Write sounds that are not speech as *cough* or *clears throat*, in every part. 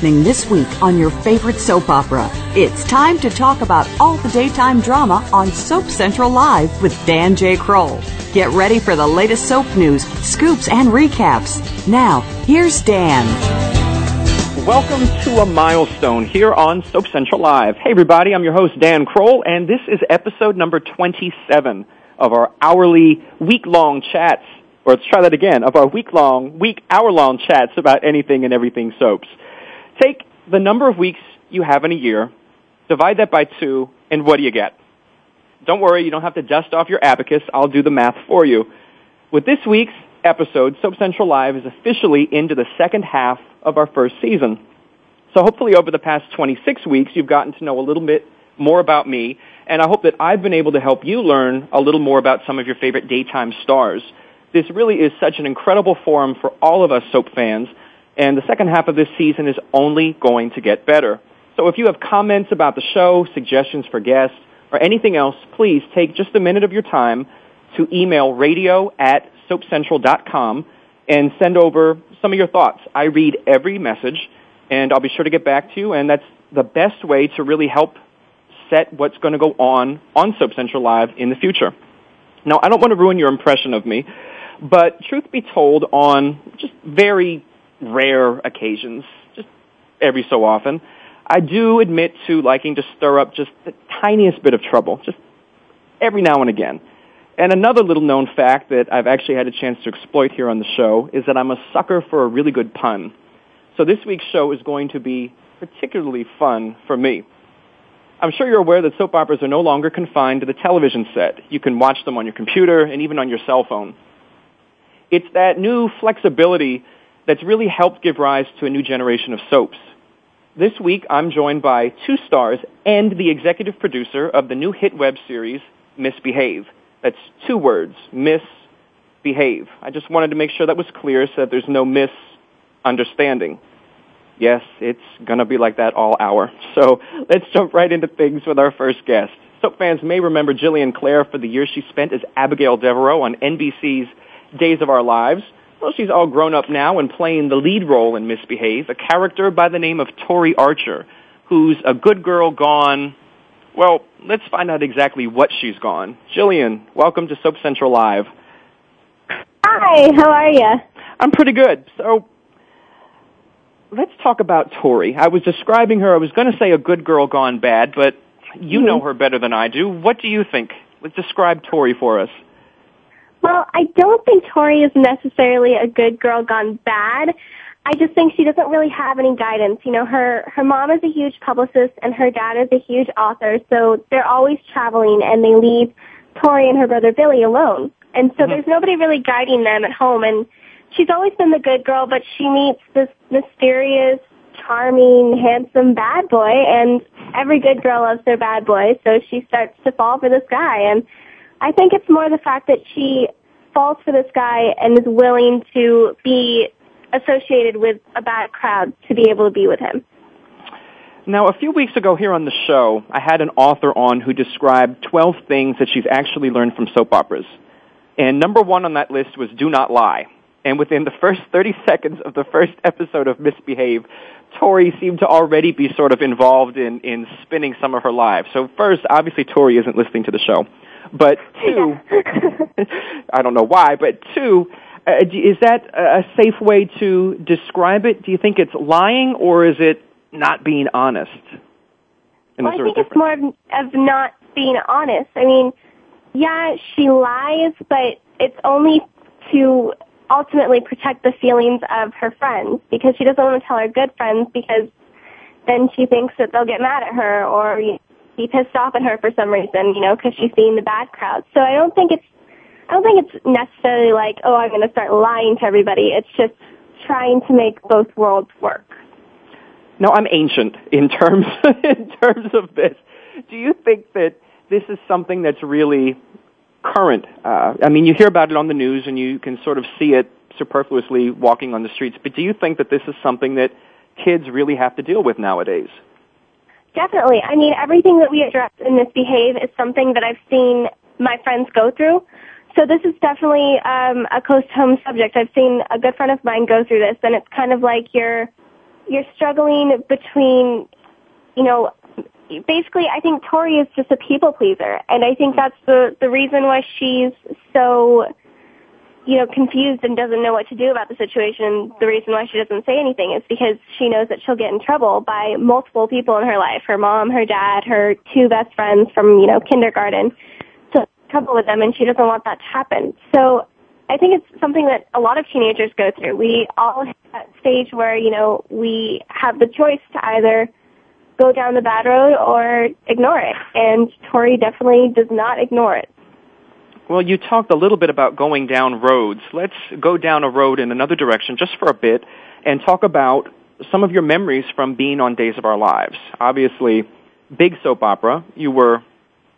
Happening this week on your favorite soap opera? It's time to talk about all the daytime drama on Soap Central Live with Dan J. Kroll. Get ready for the latest soap news, scoops, and recaps. Now, here's Dan. Welcome to a milestone here on Soap Central Live. Hey everybody, I'm your host Dan Kroll, and this is episode number 27 of our hourly, week-long chats, or let's try that again, of our week-long, week, hour-long chats about anything and everything soaps. Take the number of weeks you have in a year, divide that by two, and what do you get? Don't worry, you don't have to dust off your abacus. I'll do the math for you. With this week's episode, Soap Central Live is officially into the second half of our first season. So hopefully over the past 26 weeks, you've gotten to know a little bit more about me, and I hope that I've been able to help you learn a little more about some of your favorite daytime stars. This really is such an incredible forum for all of us soap fans, and the second half of this season is only going to get better. So if you have comments about the show, suggestions for guests, or anything else, please take just a minute of your time to email radio at soapcentral.com and send over some of your thoughts. I read every message, and I'll be sure to get back to you, and that's the best way to really help set what's going to go on on Soap Central Live in the future. Now, I don't want to ruin your impression of me, but truth be told, on just very rare occasions, just every so often, I do admit to liking to stir up just the tiniest bit of trouble, just every now and again. And another little known fact that I've actually had a chance to exploit here on the show is that I'm a sucker for a really good pun. So this week's show is going to be particularly fun for me. I'm sure you're aware that soap operas are no longer confined to the television set. You can watch them on your computer and even on your cell phone. It's that new flexibility that's really helped give rise to a new generation of soaps. This week, I'm joined by two stars and the executive producer of the new hit web series, Miss Behave. That's two words, misbehave. I just wanted to make sure that was clear so that there's no misunderstanding. Yes, it's gonna be like that all hour. *laughs* So let's jump right into things with our first guest. Soap fans may remember Jillian Clare for the years she spent as Abigail Devereaux on NBC's Days of Our Lives. Well, she's all grown up now and playing the lead role in Miss Behave, a character by the name of Tori Archer, who's a good girl gone. Well, let's find out exactly what she's gone. Jillian, welcome to Soap Central Live. Hi, how are you? I'm pretty good. So, let's talk about Tori. I was describing her. I was going to say a good girl gone bad, but you Mm-hmm. know her better than I do. What do you think? Let's describe Tori for us. Well, I don't think Tori is necessarily a good girl gone bad. I just think she doesn't really have any guidance. You know, her her mom is a huge publicist and her dad is a huge author, so they're always traveling and they leave Tori and her brother Billy alone. And so Mhm. there's nobody really guiding them at home and she's always been the good girl, but she meets this mysterious, charming, handsome bad boy and every good girl loves their bad boy, so she starts to fall for this guy and I think it's more the fact that she falls for this guy and is willing to be associated with a bad crowd to be able to be with him. Now, a few weeks ago here on the show, I had an author on who described 12 things that she's actually learned from soap operas. And number one on that list was do not lie. And within the first 30 seconds of the first episode of Miss Behave, Tori seemed to already be sort of involved in, in spinning some of her lives. So first, obviously Tori isn't listening to the show. But *laughs* two, *laughs* I don't know why, but two, uh, is that a safe way to describe it? Do you think it's lying or is it not being honest? And well, I think it's more of, of not being honest. I mean, yeah, she lies, but it's only to ultimately protect the feelings of her friends because she doesn't want to tell her good friends because then she thinks that they'll get mad at her or you know, be pissed off at her for some reason, you know, because she's seeing the bad crowd. So I don't think it's I don't think it's necessarily like, oh, I'm going to start lying to everybody. It's just trying to make both worlds work. No, I'm ancient in terms *laughs* in terms of this. Do you think that this is something that's really current? Uh, I mean, you hear about it on the news and you can sort of see it superfluously walking on the streets. But do you think that this is something that kids really have to deal with nowadays? Definitely. I mean, everything that we address in this behave is something that I've seen my friends go through. So this is definitely um, a close to home subject. I've seen a good friend of mine go through this, and it's kind of like you're you're struggling between, you know, basically. I think Tori is just a people pleaser, and I think that's the the reason why she's so, you know, confused and doesn't know what to do about the situation. The reason why she doesn't say anything is because she knows that she'll get in trouble by multiple people in her life: her mom, her dad, her two best friends from you know kindergarten So trouble with them and she doesn't want that to happen. So I think it's something that a lot of teenagers go through. We all hit that stage where, you know, we have the choice to either go down the bad road or ignore it. And Tori definitely does not ignore it. Well, you talked a little bit about going down roads. Let's go down a road in another direction just for a bit and talk about some of your memories from being on Days of Our Lives. Obviously, big soap opera. You were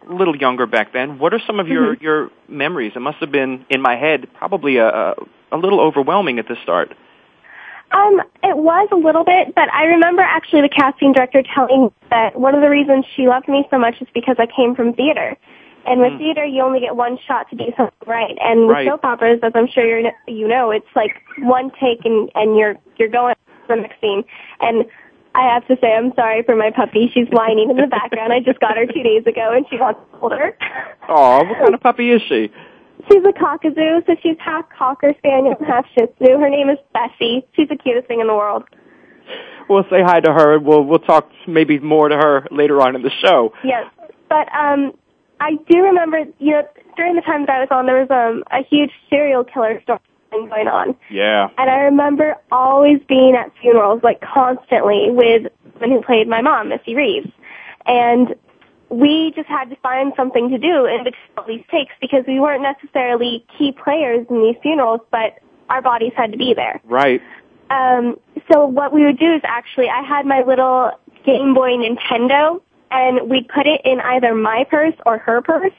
a little younger back then. What are some of your mm-hmm. your memories? It must have been in my head probably a a little overwhelming at the start. Um, it was a little bit, but I remember actually the casting director telling me that one of the reasons she loved me so much is because I came from theater. And with mm. theater, you only get one shot to do something right. And with right. soap operas, as I'm sure you're, you know, it's like one take and, and you're, you're going to the next scene. And I have to say I'm sorry for my puppy. She's whining in the background. I just got her two days ago and she wants to hold her. Oh, what kind of puppy is she? She's a cockapoo, so she's half cocker spaniel, half shih tzu. Her name is Bessie. She's the cutest thing in the world. We'll say hi to her and we'll we'll talk maybe more to her later on in the show. Yes. But um I do remember you know, during the time that I was on there was um a huge serial killer story going on. Yeah. And I remember always being at funerals, like constantly, with the who played my mom, Missy Reeves. And we just had to find something to do in between all these takes because we weren't necessarily key players in these funerals, but our bodies had to be there. Right. Um, so what we would do is actually, I had my little Game Boy Nintendo, and we'd put it in either my purse or her purse,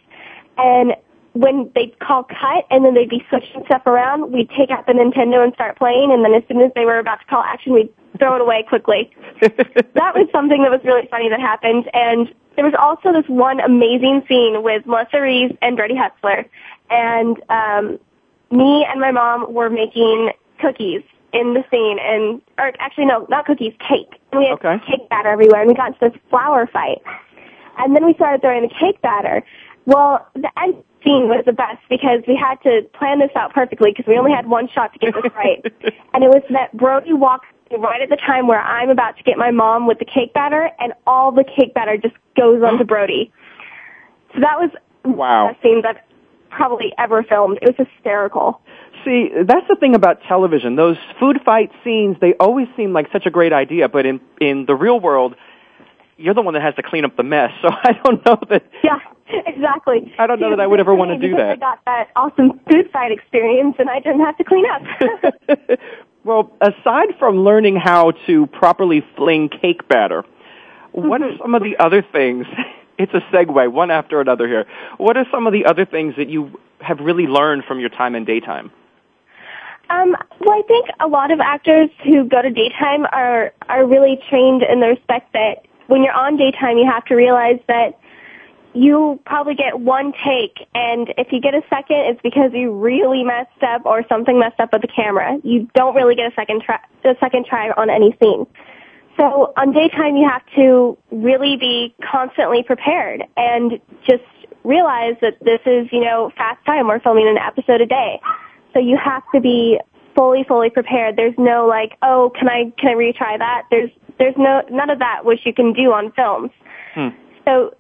and when they'd call cut and then they'd be switching stuff around, we'd take out the Nintendo and start playing, and then as soon as they were about to call action, we'd throw it away quickly. *laughs* that was something that was really funny that happened, and there was also this one amazing scene with Melissa Reeves and Brody Hutzler, and um, me and my mom were making cookies in the scene, and or actually no, not cookies, cake. And we had okay. cake batter everywhere, and we got into this flour fight. And then we started throwing the cake batter. Well, the end scene was the best because we had to plan this out perfectly because we only had one shot to get this right. *laughs* and it was that Brody walks right at the time where I'm about to get my mom with the cake batter and all the cake batter just goes onto *gasps* Brody. So that was wow. the best scene that probably ever filmed. It was hysterical. See, that's the thing about television. Those food fight scenes, they always seem like such a great idea, but in in the real world, you're the one that has to clean up the mess. *laughs* So I don't know that. *laughs* Yeah, exactly. I don't know that I would ever want to do that. I got that awesome food fight experience, and I didn't have to clean up. *laughs* well, aside from learning how to properly fling cake batter, what are mm-hmm. some of the other things? It's a segue, one after another here. What are some of the other things that you have really learned from your time in daytime? Um, well, I think a lot of actors who go to daytime are are really trained in the respect that when you're on daytime, you have to realize that you probably get one take, and if you get a second, it's because you really messed up or something messed up with the camera. You don't really get a second try, a second try on any scene. So on daytime, you have to really be constantly prepared and just realize that this is, you know, fast time. We're filming an episode a day. So you have to be fully, fully prepared. There's no like, oh, can I, can I retry that? There's there's no none of that which you can do on films. Hmm. So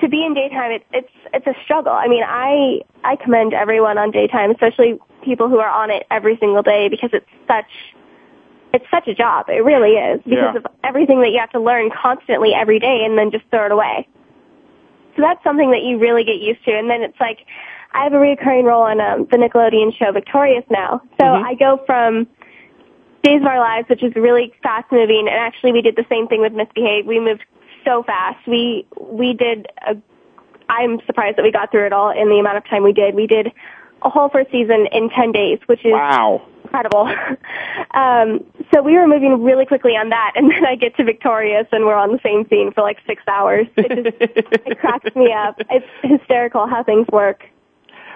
to be in daytime, it, it's it's a struggle. I mean, I I commend everyone on daytime, especially people who are on it every single day, because it's such it's such a job. It really is because Yeah. of everything that you have to learn constantly every day and then just throw it away. So that's something that you really get used to. And then it's like, I have a recurring role on um, the Nickelodeon show Victorious now. So Mhm. I go from Days of Our Lives, which is really fast moving, and actually we did the same thing with Miss Behave. We moved so fast. We we did a. I'm surprised that we got through it all in the amount of time we did. We did a whole first season in 10 days, which is Wow. incredible. *laughs* um, so we were moving really quickly on that, *laughs* and then I get to Victorious, and we're on the same scene for like six hours. It just it cracks me up. It's hysterical how things work.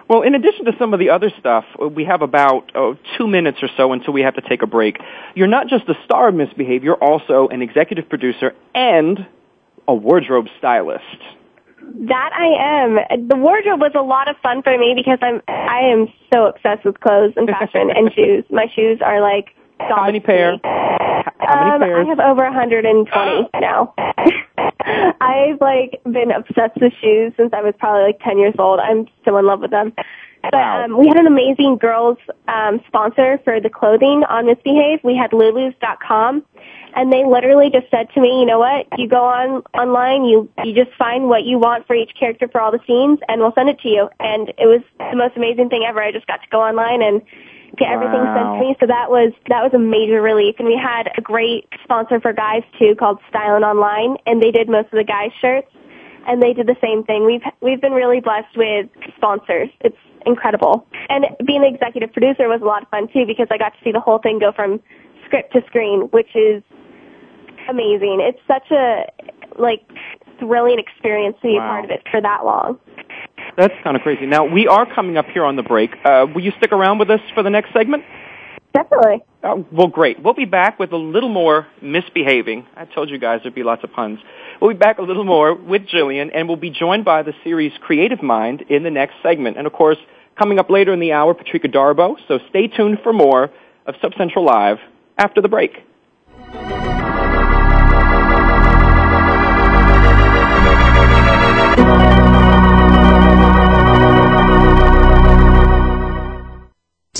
Well, in addition to some of the other stuff, uh, we have about oh, two minutes or so until we have to take a break. You're not just the star of Miss Behave, you're also an executive producer and a wardrobe stylist. That I am. The wardrobe was a lot of fun for me because I'm I am so obsessed with clothes and fashion and *laughs* shoes. My shoes are like How many pair? How many um, pairs? I have over 120 *gasps* now. *laughs* I've like been obsessed with shoes since I was probably like 10 years old. I'm still in love with them. But um, we had an amazing girls um, sponsor for the clothing on Miss Behave. We had Lulu's.com, and they literally just said to me, "You know what? You go on online, you you just find what you want for each character for all the scenes, and we'll send it to you." And it was the most amazing thing ever. I just got to go online and get everything sent to me. So that was that was a major relief. And we had a great sponsor for guys too called Stylin' Online, and they did most of the guys' shirts, and they did the same thing. We've we've been really blessed with sponsors. It's incredible. And being the executive producer was a lot of fun too because I got to see the whole thing go from script to screen, which is amazing. It's such a like thrilling experience to be Wow. a part of it for that long. That's kind of crazy. Now, we are coming up here on the break. Uh, will you stick around with us for the next segment? Definitely. Oh, well, great. We'll be back with a little more misbehaving. I told you guys there'd be lots of puns. We'll be back a little more with Jillian, and we'll be joined by the series Creative Mind in the next segment. And of course, coming up later in the hour, Patrika Darbo. So stay tuned for more of Soap Central Live after the break.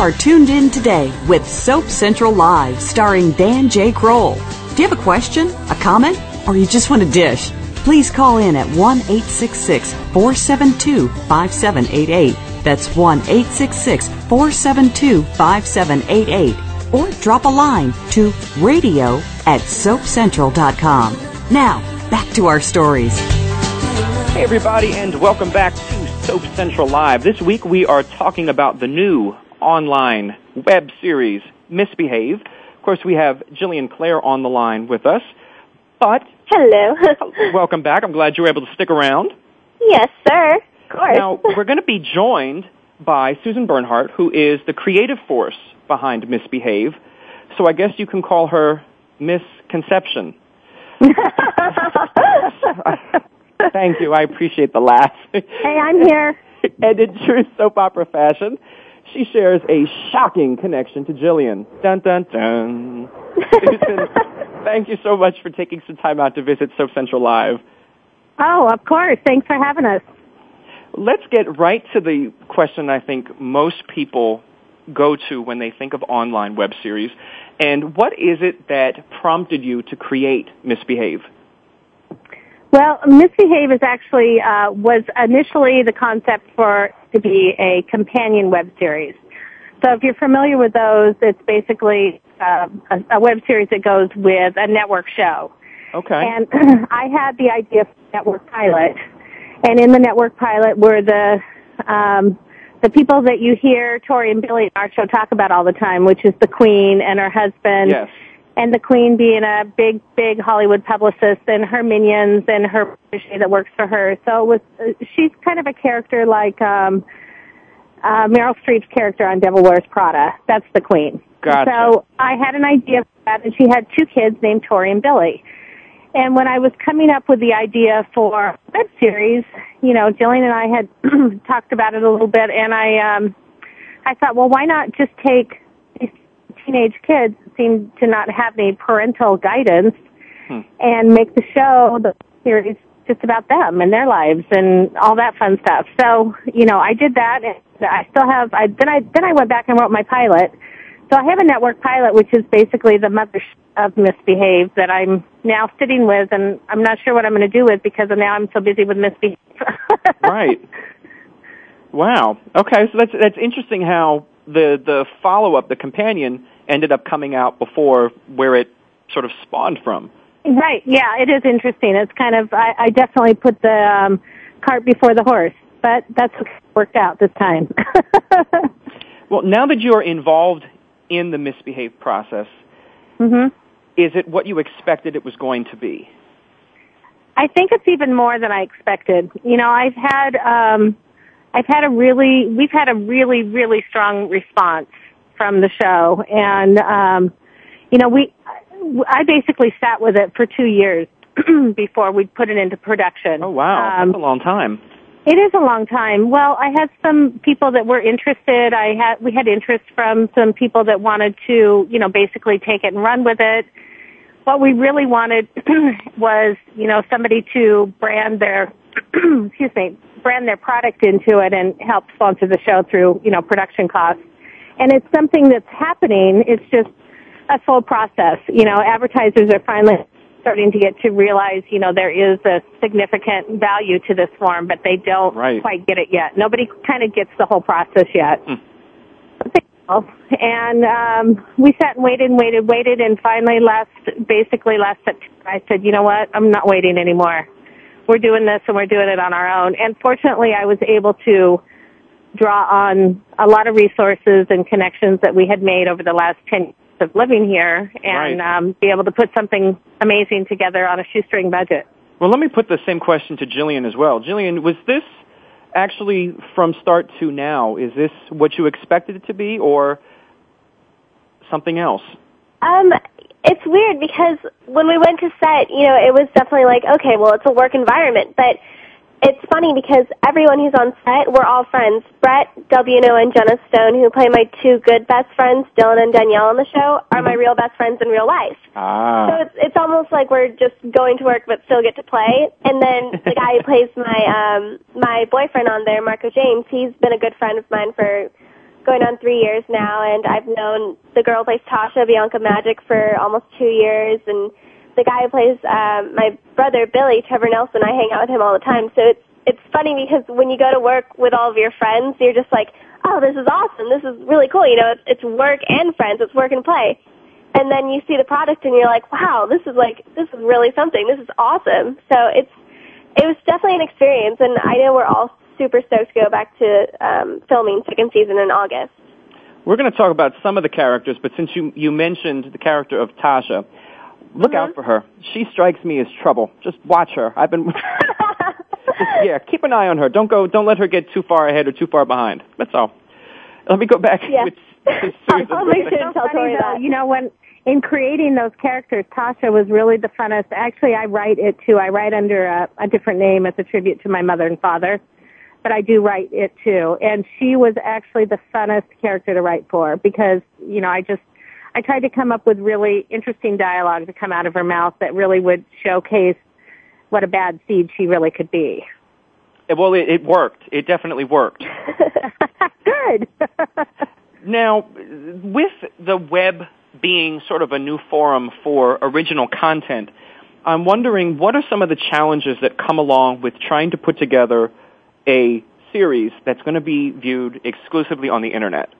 are tuned in today with Soap Central Live, starring Dan J. Kroll. Do you have a question, a comment, or you just want a dish? Please call in at 1 866 472 5788. That's 1 866 472 5788. Or drop a line to radio at soapcentral.com. Now, back to our stories. Hey, everybody, and welcome back to Soap Central Live. This week we are talking about the new online web series, Miss Behave. Of course, we have Jillian Clare on the line with us. But hello, *laughs* welcome back. I'm glad you were able to stick around. Yes, sir. Of course. Now we're going to be joined by Susan Bernhardt, who is the creative force behind Miss Behave. So I guess you can call her Miss Conception. *laughs* Thank you. I appreciate the laugh. Hey, I'm here. and in true soap opera fashion, she shares a shocking connection to Jillian. Dun dun dun. *laughs* Susan, thank you so much for taking some time out to visit Soap Central Live. Oh, of course. Thanks for having us. Let's get right to the question I think most people go to when they think of online web series. And what is it that prompted you to create Miss Behave? Well, Miss Behave is actually uh, was initially the concept for to be a companion web series. So if you're familiar with those, it's basically uh, a, a, web series that goes with a network show. Okay. And *clears throat* I had the idea for network pilot, and in the network pilot were the um, the people that you hear Tori and Billy in our show talk about all the time, which is the Queen and her husband. Yes and the queen being a big, big Hollywood publicist and her minions and her protege that works for her. So it was, she's kind of a character like, um, uh, Meryl Streep's character on Devil Wears Prada. That's the queen. Gotcha. So I had an idea for that and she had two kids named Tori and Billy. And when I was coming up with the idea for web series, you know, Jillian and I had *clears throat* talked about it a little bit and I, um, I thought, well, why not just take teenage kids seem to not have any parental guidance hmm. and make the show, the series, just about them and their lives and all that fun stuff. So, you know, I did that and I still have, I, then I, then I went back and wrote my pilot. So I have a network pilot, which is basically the mother of Miss Behave that I'm now sitting with and I'm not sure what I'm going to do with because now I'm so busy with Miss Behave. *laughs* right. Wow. Okay, so that's that's interesting how the the follow up, the companion, ended up coming out before where it sort of spawned from. Right. Yeah, it is interesting. It's kind of I, I definitely put the um, cart before the horse, but that's worked out this time. *laughs* well, now that you are involved in the misbehave process, mm-hmm. is it what you expected it was going to be? I think it's even more than I expected. You know, I've had um, I've had a really we've had a really really strong response from the show, and um, you know, we I basically sat with it for two years *clears throat* before we put it into production. Oh wow, um, that's a long time. It is a long time. Well, I had some people that were interested. I had we had interest from some people that wanted to, you know, basically take it and run with it. What we really wanted *clears throat* was, you know, somebody to brand their *clears throat* excuse me, brand their product into it and help sponsor the show through, you know, production costs and it's something that's happening. It's just a slow process. You know, advertisers are finally starting to get to realize, you know, there is a significant value to this form, but they don't right. quite get it yet. Nobody kind of gets the whole process yet. Mm. And um, we sat and waited and waited, waited, and finally last, basically last September, I said, you know what, I'm not waiting anymore. We're doing this and we're doing it on our own. And fortunately, I was able to draw on a lot of resources and connections that we had made over the last 10 years of living here and right. um, be able to put something amazing together on a shoestring budget. Well, let me put the same question to Jillian as well. Jillian, was this actually from start to now, is this what you expected it to be or something else? Um, it's weird because when we went to set, you know, it was definitely like, okay, well, it's a work environment, but it's funny because everyone who's on set, we're all friends. Brett DelBuono and Jenna Stone, who play my two good best friends, Dylan and Danielle on the show, are my real best friends in real life. Ah. So it's it's almost like we're just going to work but still get to play. And then the guy who *laughs* plays my um my boyfriend on there, Marco James, he's been a good friend of mine for going on three years now and I've known the girl who plays Tasha, Bianca Magic, for almost two years and the guy who plays um, my brother Billy, Trevor Nelson, I hang out with him all the time. So it's it's funny because when you go to work with all of your friends, you're just like, oh, this is awesome. This is really cool. You know, it's, it's work and friends. It's work and play. And then you see the product and you're like, wow, this is like this is really something. This is awesome. So it's it was definitely an experience, and I know we're all super stoked to go back to um, filming second season in August. We're going to talk about some of the characters, but since you you mentioned the character of Tasha, look out for her. She strikes me as trouble. Just watch her. I've been. *laughs* Just, yeah, keep an eye on her. Don't go. Don't let her get too far ahead or too far behind. That's all. Let me go back Yeah. with, to *laughs* Susan. I'll make sure to tell tell Tori you that. you know, when in creating those characters, Tasha was really the funnest. Actually, I write it too. I write under a, a different name as a tribute to my mother and father, but I do write it too. And she was actually the funnest character to write for because, you know, I just, I tried to come up with really interesting dialogue to come out of her mouth that really would showcase what a bad seed she really could be. Eh, well, it, it worked. It definitely worked. *laughs* Good. *laughs* Now, with the web being sort of a new forum for original content, I'm wondering what are some of the challenges that come along with trying to put together a series that's going to be viewed exclusively on the internet?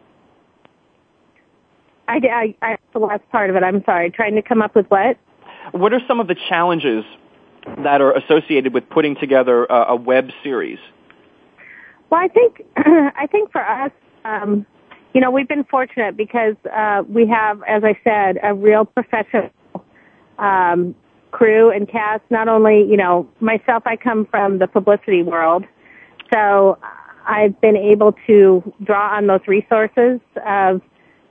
I, I, I, the last part of it, I'm sorry, trying to come up with what? What are some of the challenges that are associated with putting together a, a web series? Well, I think *clears throat* I think for us, um, you know, we've been fortunate because uh, we have, as I said, a real professional um, crew and cast. Not only, you know, myself, I come from the publicity world, so I've been able to draw on those resources of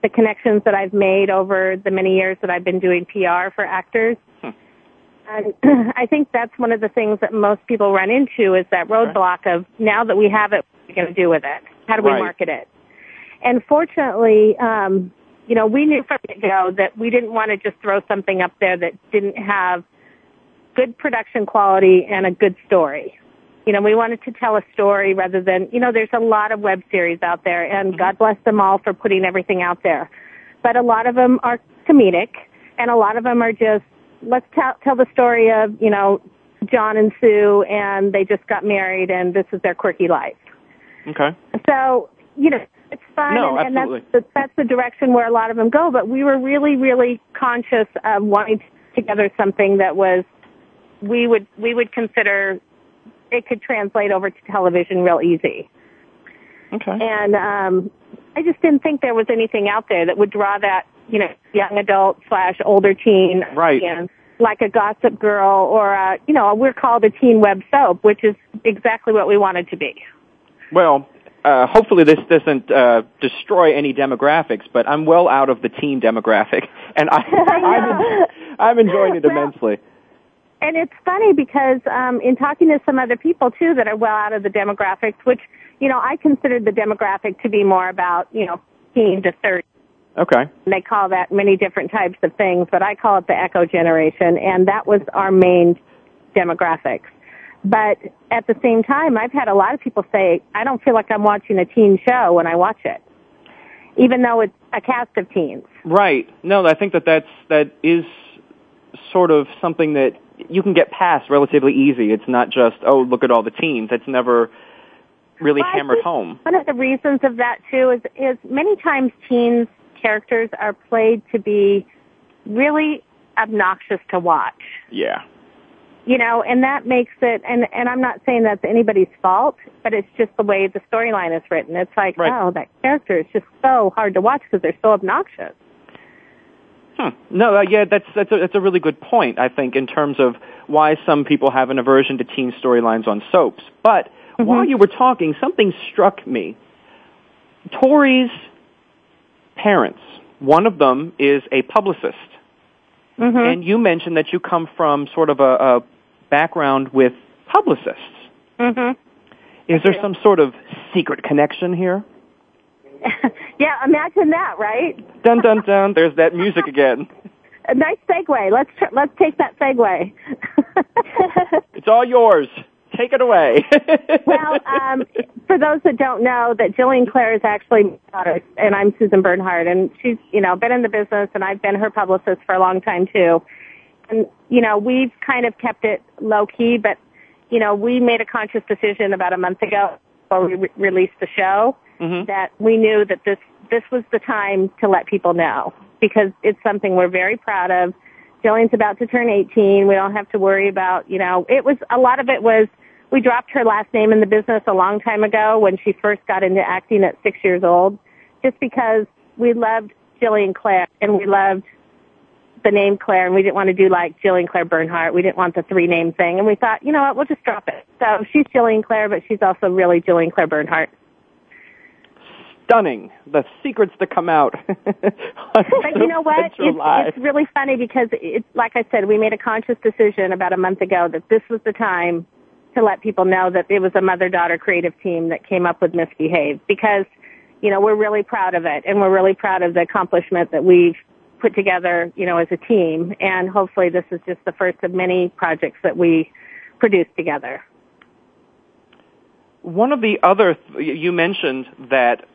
the connections that I've made over the many years that I've been doing PR for actors. And *clears throat* I think that's one of the things that most people run into is that roadblock of now that we have it, what are we going to do with it? How do we Right. market it? And fortunately, um, you know, we knew from the go that we didn't want to just throw something up there that didn't have good production quality and a good story. You know, we wanted to tell a story rather than, you know, there's a lot of web series out there and mm-hmm. God bless them all for putting everything out there. But a lot of them are comedic and a lot of them are just, let's tell, tell the story of, you know, John and Sue and they just got married and this is their quirky life. Okay. So, you know, it's fun No, and, and absolutely. that's, the, that's the direction where a lot of them go, but we were really, really conscious of wanting to together something that was, we would, we would consider it could translate over to television real easy. Okay. And, um, I just didn't think there was anything out there that would draw that, you know, young adult slash older teen Right. audience, like a Gossip Girl or a, you know, we're called a teen web soap, which is exactly what we wanted to be. Well, uh, hopefully this doesn't uh, destroy any demographics, but I'm well out of the teen demographic, *laughs* and I, *laughs* I'm, I'm enjoying it immensely. And it's funny because um, in talking to some other people too that are well out of the demographics, which you know I considered the demographic to be more about you know 15 to 30. Okay. And they call that many different types of things, but I call it the echo generation, and that was our main demographics. But at the same time, I've had a lot of people say, I don't feel like I'm watching a teen show when I watch it, even though it's a cast of teens. Right. No, I think that that's that is sort of something that you can get past relatively easy. It's not just oh look at all the teens. It's never really Well, hammered home. One of the reasons of that too is is many times teens characters are played to be really obnoxious to watch. Yeah. You know, and that makes it and and I'm not saying that's anybody's fault, but it's just the way the storyline is written. It's like, Right. oh, that character is just so hard to watch because they're so obnoxious. Hmm. No, uh, yeah, that's that's a, that's a really good point. I think in terms of why some people have an aversion to teen storylines on soaps. But while you were talking, something struck me. Tori's parents One of them is a publicist. Mm-hmm. And you mentioned that you come from sort of a, a background with publicists. Mhm. Is there some sort of secret connection here? *laughs* yeah, imagine that, right? Dun dun dun. There's that music *laughs* again. A nice segue. Let's tr- let's take that segue. *laughs* It's all yours. Take it away. well, um, for those that don't know, that Jillian Clare is actually my daughter, and I'm Susan Bernhardt, and she's you know been in the business, and I've been her publicist for a long time too. And you know we've kind of kept it low key, but you know we made a conscious decision about a month ago before we re- released the show Mhm. that we knew that this this was the time to let people know because it's something we're very proud of. Jillian's about to turn 18. We don't have to worry about, you know, it was a lot of it was we dropped her last name in the business a long time ago when she first got into acting at 6 years old just because we loved Jillian Clare and we loved the name Claire and we didn't want to do like Jillian Claire Bernhardt. We didn't want the three name thing and we thought, you know what, we'll just drop it. So she's Jillian Claire, but she's also really Jillian Claire Bernhardt. Stunning. The secrets that come out. *laughs* but you know what? It's, it's really funny because it's like I said, we made a conscious decision about a month ago that this was the time to let people know that it was a mother-daughter creative team that came up with Miss Behave because, you know, we're really proud of it and we're really proud of the accomplishment that we've put together, you know, as a team. And hopefully this is just the first of many projects that we produce together. One of the other, th- you mentioned that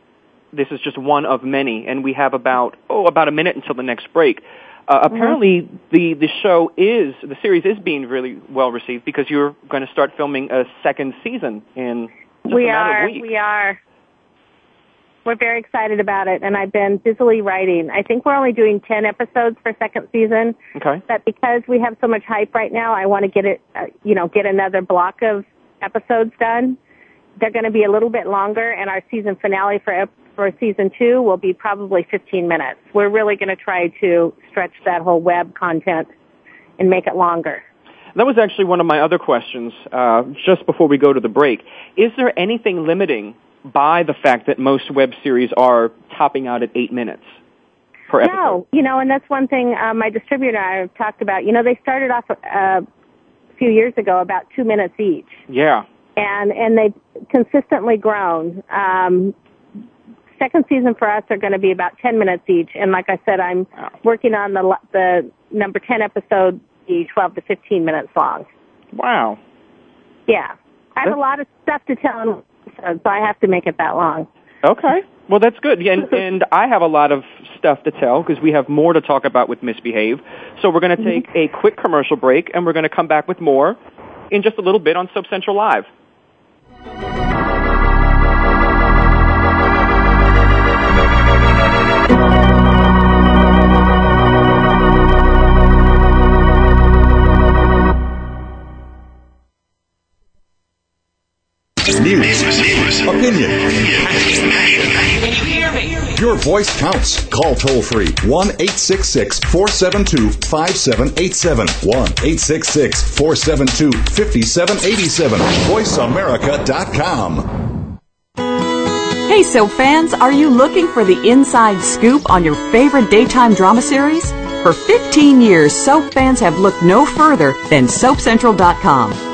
this is just one of many, and we have about, oh, about a minute until the next break. Uh, Mm-hmm. apparently, the, the show is, the series is being really well received because you're going to start filming a second season in just we a matter are. of weeks. We are. We're very excited about it, and I've been busily writing. I think we're only doing 10 episodes for second season, Okay. but because we have so much hype right now, I want to get it, uh, you know, get another block of episodes done. They're going to be a little bit longer, and our season finale for ep- for season two will be probably 15 minutes. We're really going to try to stretch that whole web content and make it longer. That was actually one of my other questions uh, just before we go to the break. Is there anything limiting by the fact that most web series are topping out at eight minutes per episode? No, you know, and that's one thing uh, my distributor and I have talked about. You know, they started off uh, a few years ago about two minutes each, Yeah. and and they've consistently grown. Um, second season for us are going to be about ten minutes each, and like I said, I'm Wow. working on the the number ten episode, be twelve to fifteen minutes long. Wow. Yeah, I have a lot of stuff to tell, in one so I have to make it that long. Okay. Well, that's good. And, *laughs* and I have a lot of stuff to tell because we have more to talk about with Miss Behave. So we're going to take mm-hmm. a quick commercial break and we're going to come back with more in just a little bit on Soap Central Live. Opinion. Your voice counts. Call toll free 1 866 472 5787. 1 866 472 5787. VoiceAmerica.com. Hey, soap fans, are you looking for the inside scoop on your favorite daytime drama series? For 15 years, soap fans have looked no further than SoapCentral.com.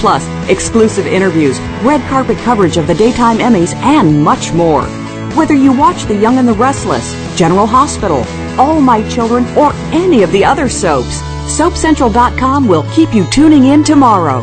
Plus, exclusive interviews, red carpet coverage of the daytime Emmys, and much more. Whether you watch The Young and the Restless, General Hospital, All My Children, or any of the other soaps, SoapCentral.com will keep you tuning in tomorrow.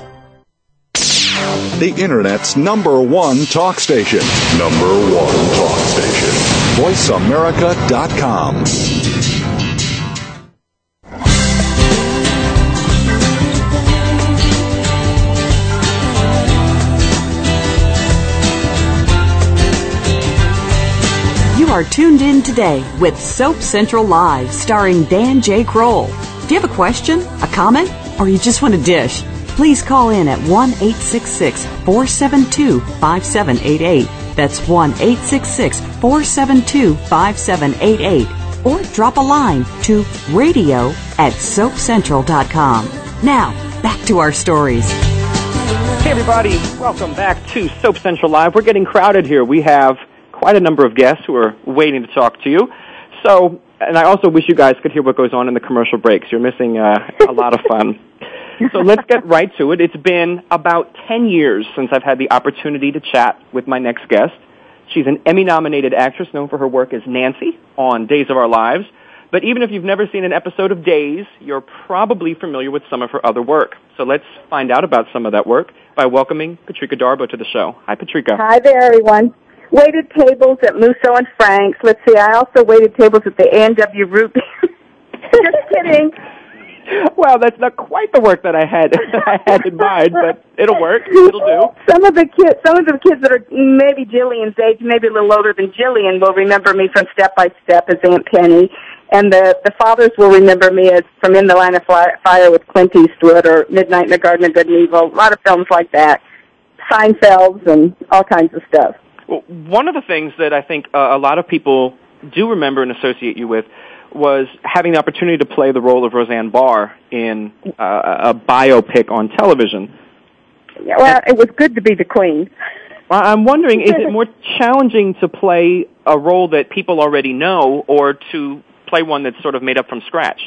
the Internet's number one talk station. Number one talk station. VoiceAmerica.com. You are tuned in today with Soap Central Live, starring Dan J. Kroll. Do you have a question, a comment, or you just want a dish? Please call in at 1 866 472 5788. That's 1 866 472 5788. Or drop a line to radio at soapcentral.com. Now, back to our stories. Hey, everybody. Welcome back to Soap Central Live. We're getting crowded here. We have quite a number of guests who are waiting to talk to you. So, and I also wish you guys could hear what goes on in the commercial breaks. You're missing uh, a lot of fun *laughs* so let's get right to it. It's been about 10 years since I've had the opportunity to chat with my next guest. She's an Emmy-nominated actress known for her work as Nancy on Days of Our Lives. But even if you've never seen an episode of Days, you're probably familiar with some of her other work. So let's find out about some of that work by welcoming Patrika Darbo to the show. Hi, Patrika. Hi there, everyone. Waited tables at Musso and Frank's. Let's see, I also waited tables at the A&W Root. *laughs* Just kidding well, that's not quite the work that I had *laughs* I had in mind, but it'll work. It'll do. Some of the kids, some of the kids that are maybe Jillian's age, maybe a little older than Jillian, will remember me from Step by Step as Aunt Penny, and the the fathers will remember me as from In the Line of Fire with Clint Eastwood or Midnight in the Garden of Good and Evil. A lot of films like that, Seinfeld's, and all kinds of stuff. Well, one of the things that I think uh, a lot of people do remember and associate you with was having the opportunity to play the role of Roseanne Barr in uh, a biopic on television. Well, it was good to be the queen. I'm wondering, is it *laughs* more challenging to play a role that people already know, or to play one that's sort of made up from scratch?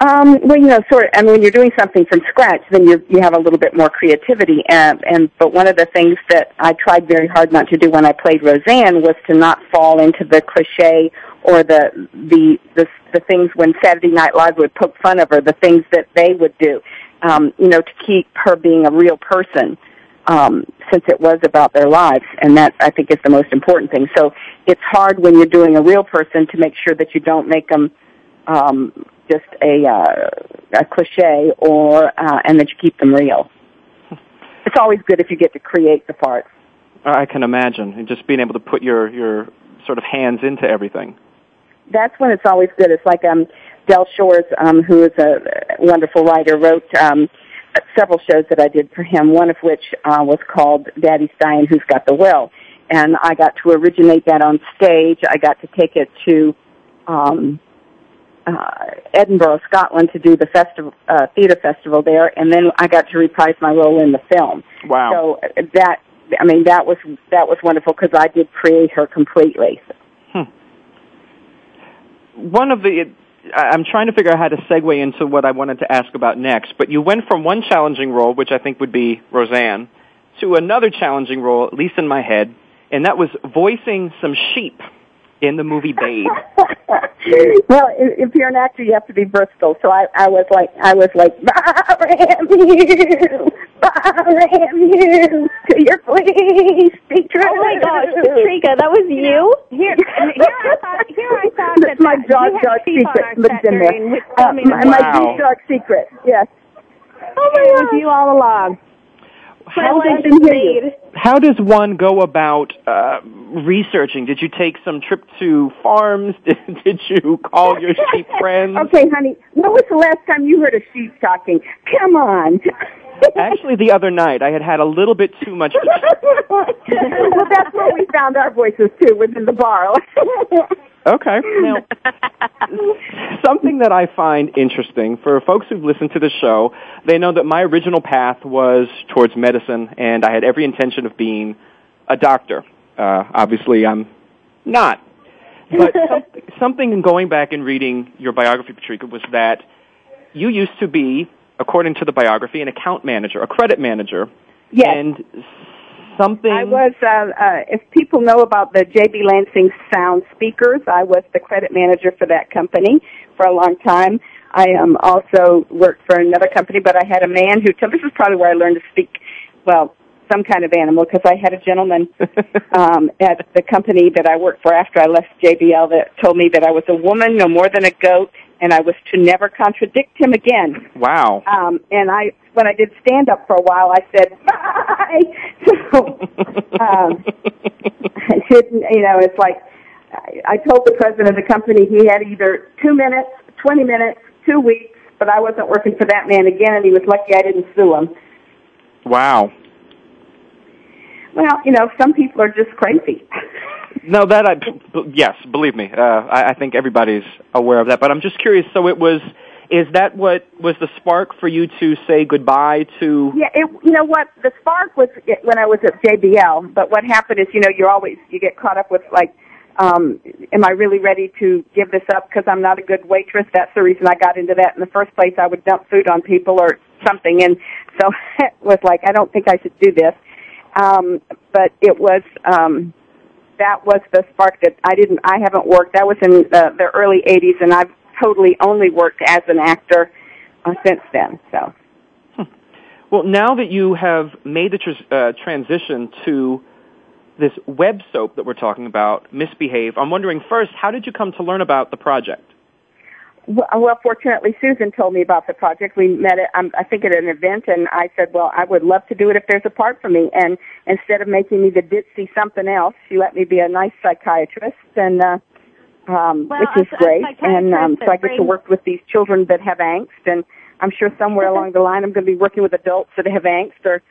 Um, well, you know, sort of, and when you're doing something from scratch, then you you have a little bit more creativity. And, and but one of the things that I tried very hard not to do when I played Roseanne was to not fall into the cliche or the the the, the things when Saturday Night Live would poke fun of her, the things that they would do. Um, you know, to keep her being a real person. Um, since it was about their lives, and that I think is the most important thing. So it's hard when you're doing a real person to make sure that you don't make them um, just a uh, a cliche or uh, and that you keep them real. It's always good if you get to create the parts. I can imagine, just being able to put your your sort of hands into everything. That's when it's always good. It's like um, Del Shores, um, who is a wonderful writer, wrote um, several shows that I did for him. One of which uh, was called Daddy's Dyin', Who's Got the Will, and I got to originate that on stage. I got to take it to um, uh, Edinburgh, Scotland, to do the festival uh, theater festival there, and then I got to reprise my role in the film. Wow! So uh, that I mean that was that was wonderful because I did create her completely. One of the I'm trying to figure out how to segue into what I wanted to ask about next, but you went from one challenging role, which I think would be Roseanne, to another challenging role, at least in my head, and that was voicing some sheep in the movie Babe? *laughs* well, if you're an actor, you have to be Bristol. So I, I was like, I was like, *laughs* ram you, ram you to your please be true. Oh my gosh, Patrika, that was you. Here, *laughs* here I thought, here I thought That's that my that, dark, dark secret. But it's in there. Uh, my, wow. my deep, dark secret. Yes. Oh my it was you all along. How does, how does one go about uh, researching? Did you take some trip to farms? *laughs* Did, did you call your sheep friends? *laughs* Okay, honey. When was the last time you heard a sheep talking? Come on. *laughs* Actually, the other night I had had a little bit too much. *laughs* well, that's where we found our voices too, within the bar. *laughs* Okay. Now, something that I find interesting for folks who've listened to the show, they know that my original path was towards medicine, and I had every intention of being a doctor. Uh, obviously, I'm not. But *laughs* something, something in going back and reading your biography, Patrika, was that you used to be, according to the biography, an account manager, a credit manager. Yes. And something. I was, uh, uh, if people know about the JB Lansing sound speakers, I was the credit manager for that company for a long time. I um, also worked for another company, but I had a man who this is probably where I learned to speak, well, some kind of animal, because I had a gentleman *laughs* um, at the company that I worked for after I left JBL that told me that I was a woman no more than a goat, and I was to never contradict him again. Wow. Um, and I, when I did stand up for a while, I said *laughs* bye. *laughs* So, um, I didn't, you know, it's like I, I told the president of the company he had either two minutes, twenty minutes, two weeks, but I wasn't working for that man again, and he was lucky I didn't sue him. Wow. Well, you know, some people are just crazy. *laughs* No, that I b- yes, believe me. Uh, I, I think everybody's aware of that. But I'm just curious. So it was. Is that what was the spark for you to say goodbye to? Yeah, it, you know what? The spark was when I was at JBL. But what happened is, you know, you're always you get caught up with like, um, am I really ready to give this up because I'm not a good waitress? That's the reason I got into that in the first place. I would dump food on people or something, and so *laughs* it was like, I don't think I should do this. Um, but it was. Um, that was the spark that I didn't, I haven't worked. That was in the, the early 80s and I've totally only worked as an actor uh, since then, so. Well, now that you have made the tr- uh, transition to this web soap that we're talking about, Miss Behave, I'm wondering first, how did you come to learn about the project? Well, fortunately, Susan told me about the project. We met at, um, I think, at an event, and I said, "Well, I would love to do it if there's a part for me." And instead of making me the ditzy something else, she let me be a nice psychiatrist, and uh, um, Well, which is great. And um, so I get to work with these children that have angst, and I'm sure somewhere along the line I'm going to be working with adults that have angst. Or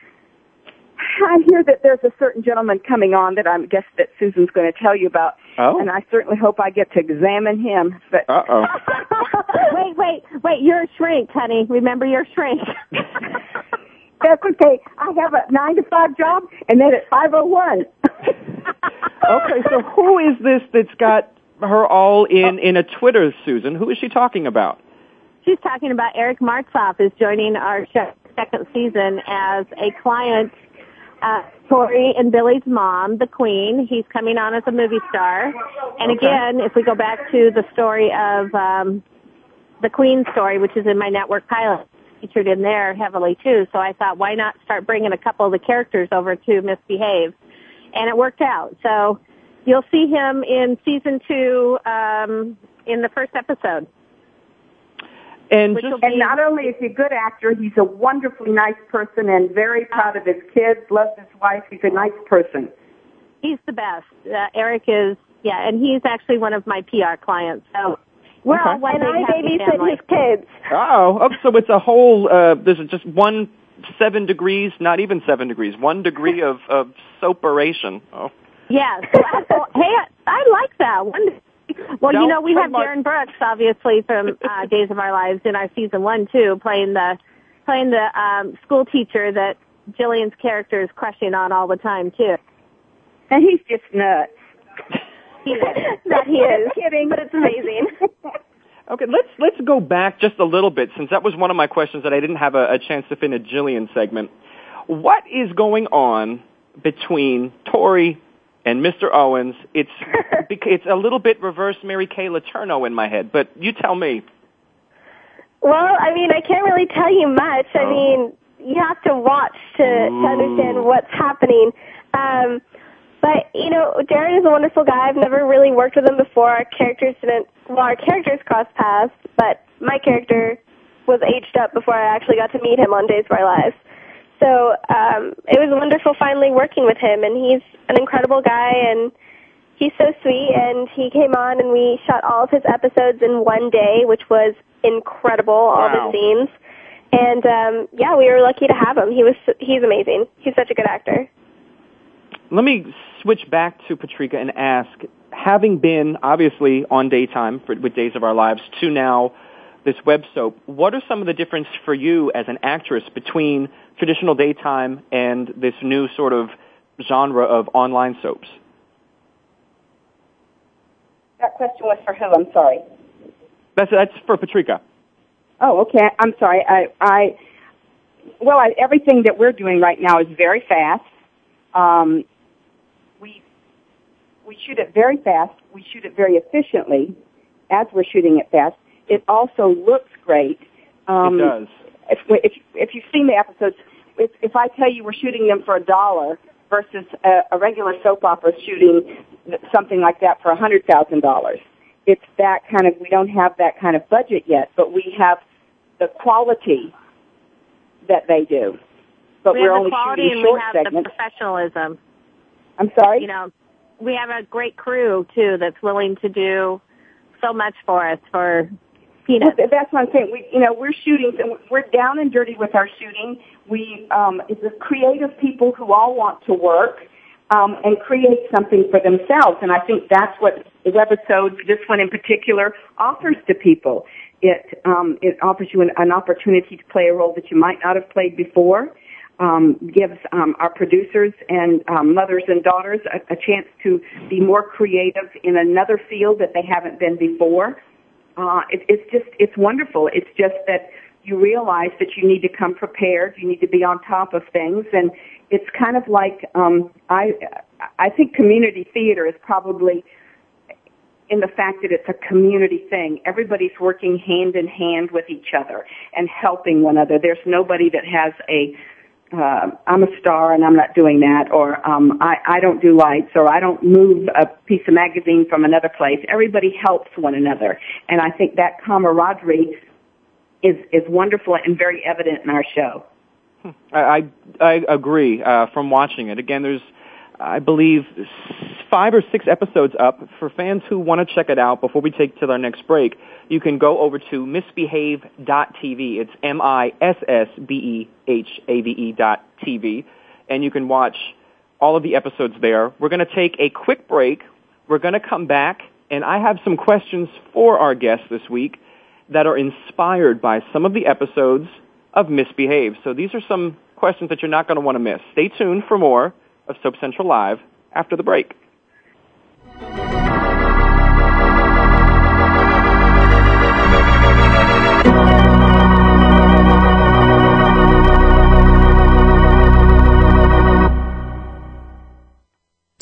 I hear that there's a certain gentleman coming on that I guess that Susan's going to tell you about, Oh. and I certainly hope I get to examine him. But Uh oh. *laughs* wait, wait, wait! You're a shrink, honey. Remember, you're a shrink. *laughs* That's okay. I have a nine to five job, and then at five oh one. *laughs* Okay, so who is this that's got her all in in a Twitter, Susan? Who is she talking about? She's talking about Eric Martsolf is joining our show second season as a client. Uh, Tori and Billy's mom, the Queen. He's coming on as a movie star. And again, if we go back to the story of um, the Queen story, which is in my network pilot, featured in there heavily too. So I thought, why not start bringing a couple of the characters over to Miss Behave? And it worked out. So you'll see him in season two um, in the first episode. And Which just And not only is he a good actor, he's a wonderfully nice person and very proud of his kids, loves his wife. He's a nice person. He's the best. Uh, Eric is, yeah, and he's actually one of my PR clients. So we're all Okay. one and I happy babysit his kids. oh, oh, so it's a whole. Uh, there's just one seven degrees, not even seven degrees, one degree of of soaperation. Oh. Yes. Well, hey, I, I like that one. *laughs* Well, you Don't know, we have promote- Darin Brooks, obviously from *laughs* uh, Days of Our Lives in our season one too, playing the playing the um, school teacher that Jillian's character is crushing on all the time too. And he's just nuts. He is. *laughs* that he is. kidding. But it's amazing. Okay, let's let's go back just a little bit since that was one of my questions that I didn't have a, a chance to fit in a Jillian segment. What is going on between Tori and Mr. Owens? It's *laughs* bec- it's a little bit reverse Mary Kay Letourneau in my head, but you tell me. Well, I mean, I can't really tell you much. I Oh. mean, you have to watch to, to understand what's happening. Um, but you know, Darin is a wonderful guy. I've never really worked with him before. Our characters didn't. Well, our characters crossed paths, but my character was aged up before I actually got to meet him on Days of Our Lives. So um, it was wonderful finally working with him, and he's an incredible guy, and he's so sweet. And he came on, and we shot all of his episodes in one day, which was incredible. All Wow. the scenes, and um, yeah, we were lucky to have him. He was he's amazing. He's such a good actor. Let me switch back to Patrika and ask, having been obviously on daytime for, with Days of Our Lives to now this web soap, what are some of the differences for you as an actress between traditional daytime and this new sort of genre of online soaps? That question was for who? I'm sorry. That's that's for Patrika. Oh, okay. I'm sorry. I, I well, I, everything that we're doing right now is very fast. Um, we we shoot it very fast. We shoot it very efficiently as we're shooting it fast. It also looks great. Um, it does. If, if if you've seen the episodes, if if I tell you we're shooting them for a dollar versus a, a regular soap opera shooting something like that for a hundred thousand dollars, it's that kind of. We don't have that kind of budget yet, but we have the quality that they do. But we are have only the quality shooting and short we have segments. the professionalism. I'm sorry. You know, we have a great crew too that's willing to do so much for us for peanuts. Well, that's what I'm saying. We, you know, we're shooting. And we're down and dirty with our shooting. We, um, it's a creative people who all want to work um, and create something for themselves. And I think that's what the webisode, this one in particular, offers to people. It um, it offers you an, an opportunity to play a role that you might not have played before. Um, gives um, our producers and um, mothers and daughters a, a chance to be more creative in another field that they haven't been before. Uh, it, it's just it's wonderful. It's just that you realize that you need to come prepared. You need to be on top of things, and it's kind of like um, I I think community theater is probably in the fact that it's a community thing. Everybody's working hand in hand with each other and helping one another. There's nobody that has a uh, I'm a star and I'm not doing that, or um, I, I don't do lights, or I don't move a piece of magazine from another place. Everybody helps one another, and I think that camaraderie is is wonderful and very evident in our show. I I, I agree uh, from watching it. Again, there's I believe five or six episodes up. For fans who want to check it out before we take to our next break, you can go over to misbehave.tv. It's M-I-S-S-B-E-H-A-V-E dot TV. And you can watch all of the episodes there. We're going to take a quick break. We're going to come back, and I have some questions for our guests this week that are inspired by some of the episodes of Miss Behave. So these are some questions that you're not going to want to miss. Stay tuned for more of Soap Central Live after the break.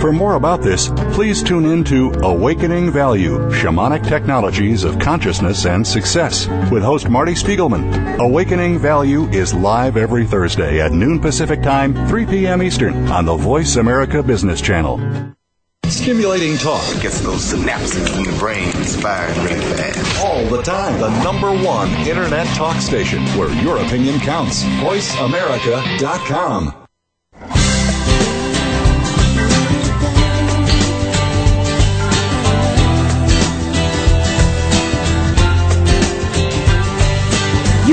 For more about this, please tune in to Awakening Value Shamanic Technologies of Consciousness and Success with host Marty Spiegelman. Awakening Value is live every Thursday at noon Pacific Time, 3 p.m. Eastern on the Voice America Business Channel. Stimulating talk Gets those synapses in the brain firing really fast. all the time. The number one Internet talk station where your opinion counts. VoiceAmerica.com.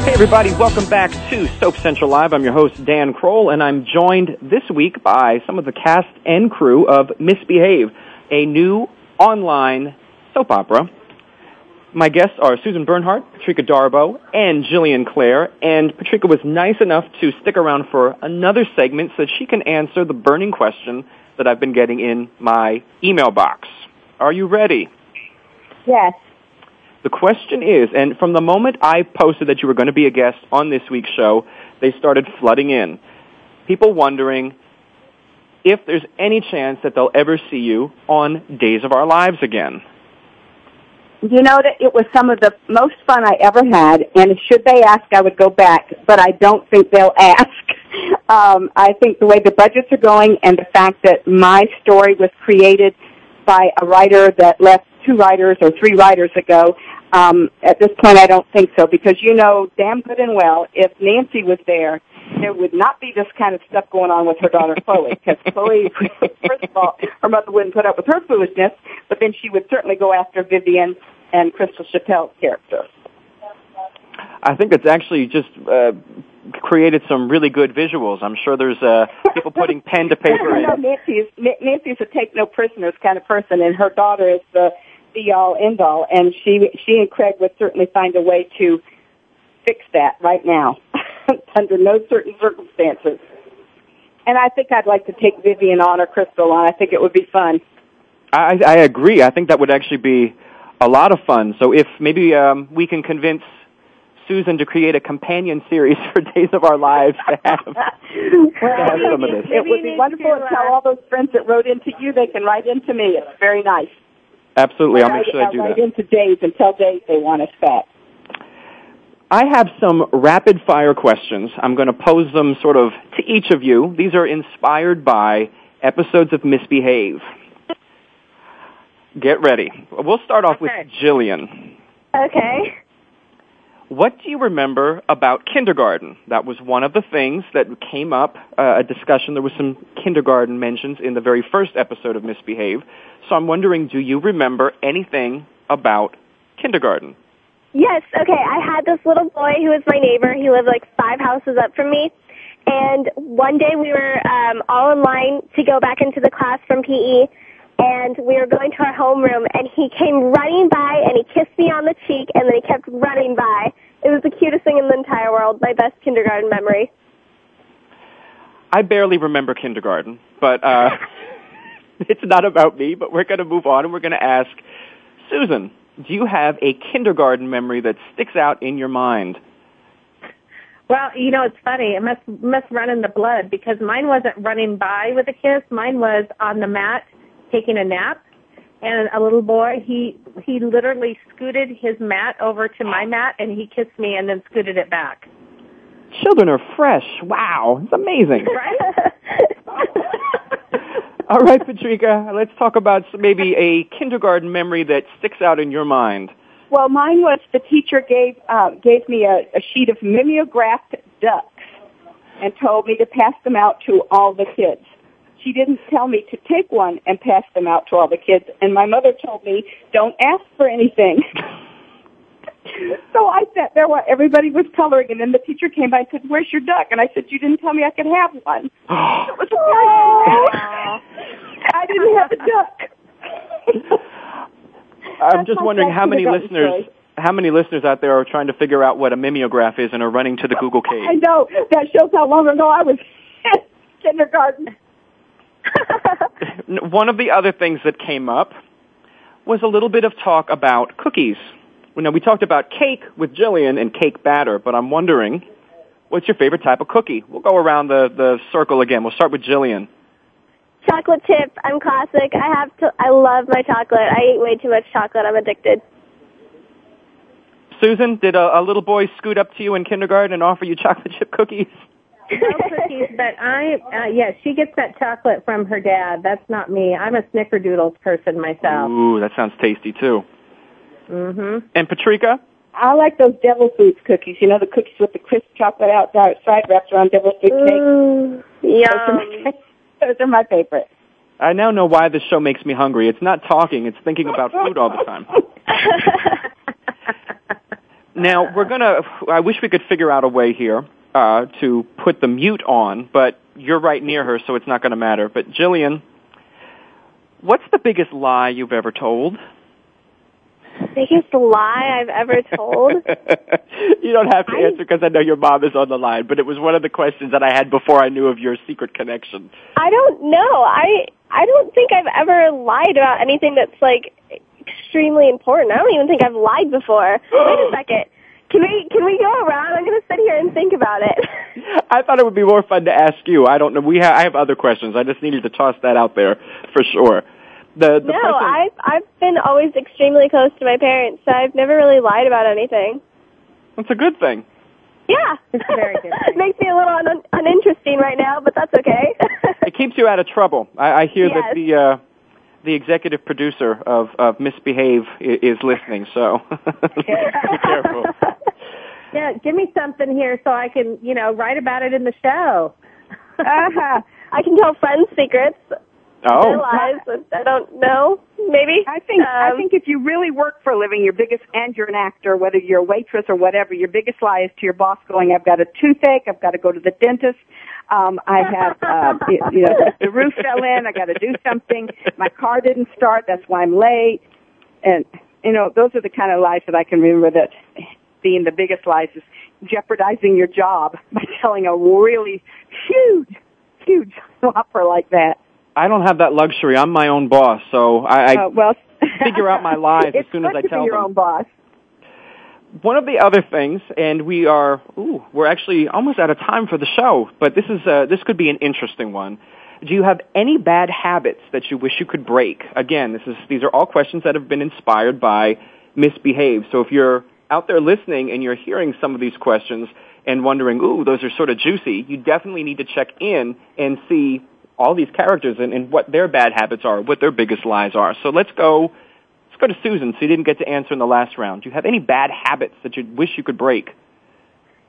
Hey everybody, welcome back to Soap Central Live. I'm your host Dan Kroll and I'm joined this week by some of the cast and crew of Miss Behave, a new online soap opera. My guests are Susan Bernhardt, Patrika Darbo, and Jillian Clare, and Patrika was nice enough to stick around for another segment so that she can answer the burning question that I've been getting in my email box. Are you ready? Yes. The question is, and from the moment I posted that you were going to be a guest on this week's show, they started flooding in. People wondering if there's any chance that they'll ever see you on Days of Our Lives again. You know that it was some of the most fun I ever had, and should they ask, I would go back, but I don't think they'll ask. *laughs* Um, I think the way the budgets are going and the fact that my story was created by a writer that left two writers or three writers ago, um, at this point I don't think so because you know damn good and well if Nancy was there, there would not be this kind of stuff going on with her daughter Chloe because Chloe, *laughs* first of all, her mother wouldn't put up with her foolishness, but then she would certainly go after Vivian and Crystal Chappell's character. I think it's actually just uh, created some really good visuals. I'm sure there's uh, people putting pen to paper. *laughs* you know, Nancy's Nancy's a take no prisoners kind of person, and her daughter is the be all end all, and she she and Craig would certainly find a way to fix that right now, *laughs* under no certain circumstances. And I think I'd like to take Vivian on or Crystal on. I think it would be fun. I, I agree. I think that would actually be a lot of fun. So if maybe um, we can convince Susan to create a companion series *laughs* for Days of Our Lives to have, *laughs* to have some of this. It would be wonderful to tell all those friends that wrote into you they can write into me. It's very nice. Absolutely, I'll make sure I do write that. into Dave and tell Dave they want us back. I have some rapid fire questions. I'm going to pose them sort of to each of you. These are inspired by episodes of Miss Behave. Get ready. We'll start off with Jillian. Okay. What do you remember about kindergarten? That was one of the things that came up, uh, a discussion. There was some kindergarten mentions in the very first episode of Miss Behave. So I'm wondering, do you remember anything about kindergarten? Yes, okay. I had this little boy who was my neighbor. He lived like five houses up from me. And one day we were um, all in line to go back into the class from PE, and we were going to our homeroom, and he came running by, and he kissed me on the cheek, and then he kept running by. It was the cutest thing in the entire world. My best kindergarten memory. I barely remember kindergarten, but uh, *laughs* it's not about me. But we're going to move on, and we're going to ask Susan. Do you have a kindergarten memory that sticks out in your mind? Well, you know, it's funny. It must must run in the blood because mine wasn't running by with a kiss. Mine was on the mat taking a nap, and a little boy he he literally scooted his mat over to my mat and he kissed me and then scooted it back. Children are fresh. Wow, it's amazing. *laughs* Right? *laughs* All right, Patrika, let's talk about maybe a kindergarten memory that sticks out in your mind. Well, mine was the teacher gave uh, gave me a, a sheet of mimeographed ducks and told me to pass them out to all the kids. She didn't tell me to take one and pass them out to all the kids, and my mother told me don't ask for anything. *laughs* so I sat there while everybody was coloring, and then the teacher came by and said, "Where's your duck?" And I said, "You didn't tell me I could have one." *gasps* it was I didn't have a duck. *laughs* I'm just wondering how many listeners story. how many listeners out there are trying to figure out what a mimeograph is and are running to the Google cage. *laughs* I know that shows how long ago I was in kindergarten. *laughs* One of the other things that came up was a little bit of talk about cookies. Well, now we talked about cake with Jillian and cake batter, but I'm wondering, what's your favorite type of cookie? We'll go around the, the circle again. We'll start with Jillian. Chocolate chip. I'm classic. I have to. I love my chocolate. I eat way too much chocolate. I'm addicted. Susan, did a, a little boy scoot up to you in kindergarten and offer you *laughs* chocolate chip cookies? No cookies, but I, uh, yeah, she gets that chocolate from her dad. That's not me. I'm a snickerdoodles person myself. Ooh, that sounds tasty too. Mm-hmm. And Patrika? I like those devil foods cookies. You know, the cookies with the crisp chocolate outside wrapped around devil food cake. Those are, my, yum. *laughs* those are my favorite. I now know why this show makes me hungry. It's not talking, it's thinking about food all the time. *laughs* *laughs* Now, we're going to, I wish we could figure out a way here uh, to put the mute on, but you're right near her, so it's not going to matter. But Jillian, what's the biggest lie you've ever told? Biggest lie I've ever told. *laughs* you don't have to I- answer because I know your mom is on the line, but it was one of the questions that I had before I knew of your secret connection. I don't know. I I don't think I've ever lied about anything that's like extremely important. I don't even think I've lied before. *gasps* Wait a second. Can we can we go around? I'm going to sit here and think about it. *laughs* I thought it would be more fun to ask you. I don't know. We ha- I have other questions. I just needed to toss that out there for sure. The, the no, person- I've I've been always extremely close to my parents, so I've never really lied about anything. That's a good thing. Yeah, It's very good *laughs* it makes me a little un- uninteresting right now, but that's okay. It keeps you out of trouble. I, I hear Yes. that the uh, the executive producer of, of Miss Behave is, is listening, so *laughs* be careful. *laughs* Yeah, give me something here so I can, you know, write about it in the show. Uh-huh. I can tell friends secrets. Oh, lives that I don't know. Maybe. I think I Um, think if you really work for a living, your biggest and you're an actor, whether you're a waitress or whatever, your biggest lie is to your boss going, "I've got a toothache, I've got to go to the dentist, um, I have, uh, you you know, the roof fell in, I got to do something, my car didn't start, that's why I'm late," and you know, those are the kind of lies that I can remember that being the biggest lies is jeopardizing your job *laughs* by telling a really huge, huge *laughs* offer like that. I don't have that luxury. I'm my own boss, so I, I uh, well, figure out my *laughs* lies as soon as good I to tell be your them. own boss. One of the other things, and we are, ooh, we're actually almost out of time for the show, but this is uh, this could be an interesting one. Do you have any bad habits that you wish you could break? Again, this is these are all questions that have been inspired by Miss Behave. So if you're out there listening and you're hearing some of these questions and wondering, ooh, those are sort of juicy, you definitely need to check in and see all these characters and, and what their bad habits are, what their biggest lies are. So let's go go to Susan. So you didn't get to answer in the last round. Do you have any bad habits that you wish you could break?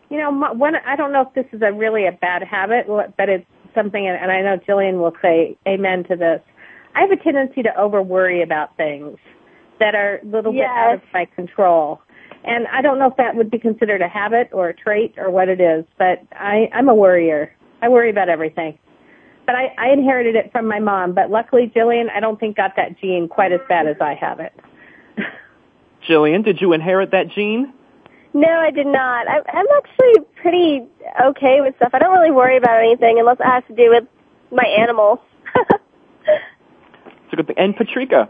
You know, my- one I don't know if this is a really a bad habit, but it's something, and I know Jillian will say amen to this. I have a tendency to over worry about things that are a little bit out of my control. And I don't know if that would be considered a habit or a trait or what it is, but I, I'm a worrier. I worry about everything. But I, I inherited it from my mom, but luckily Jillian, I don't think got that gene quite as bad as I have it. *laughs* Jillian, did you inherit that gene? No, I did not. I'm, I'm actually pretty okay with stuff. I don't really worry about anything unless it has to do with my animals. It's a good thing. And Patrika,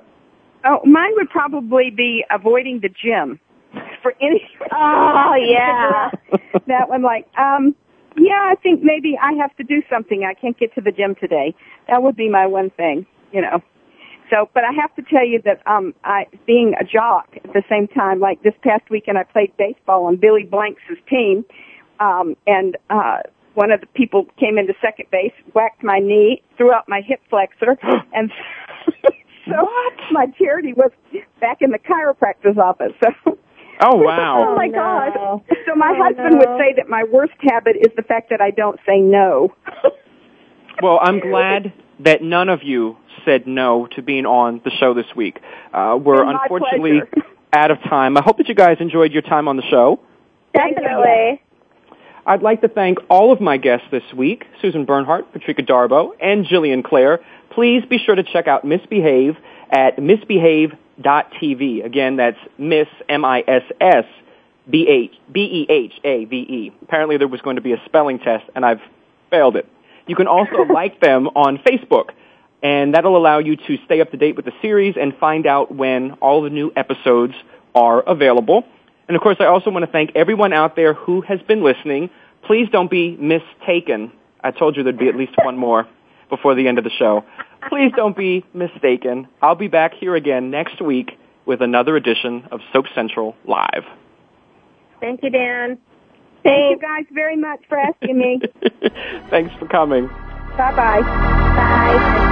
Oh, mine would probably be avoiding the gym for any. Oh, yeah. *laughs* that one, like, um, yeah, I think maybe I have to do something. I can't get to the gym today. That would be my one thing, you know. So, but I have to tell you that um, I being a jock at the same time. Like this past weekend, I played baseball on Billy Blanks' team, um, and uh, one of the people came into second base, whacked my knee, threw out my hip flexor, *gasps* and *laughs* so my charity was back in the chiropractor's office. *laughs* So. Oh *laughs* wow! oh my no. gosh! So my Oh, husband no. would say that my worst habit is the fact that I don't say no. *laughs* Well, I'm glad that none of you said no to being on the show this week. Uh, we're unfortunately pleasure. out of time. I hope that you guys enjoyed your time on the show. Definitely. I'd like to thank all of my guests this week, Susan Bernhardt, Patricia Darbo, and Jillian Clare. Please be sure to check out Miss Behave at misbehave.tv. Again, that's Miss, M-I-S-S, B-E-H-A-V-E. Apparently there was going to be a spelling test, and I've failed it. You can also *laughs* like them on Facebook, and that'll allow you to stay up to date with the series and find out when all the new episodes are available. And of course, I also want to thank everyone out there who has been listening. Please don't be mistaken. I told you there'd be at least one more before the end of the show. Please don't be mistaken. I'll be back here again next week with another edition of Soap Central Live. Thank you, Dan. Thank you guys very much for asking me. *laughs* Thanks for coming. Bye-bye. Bye.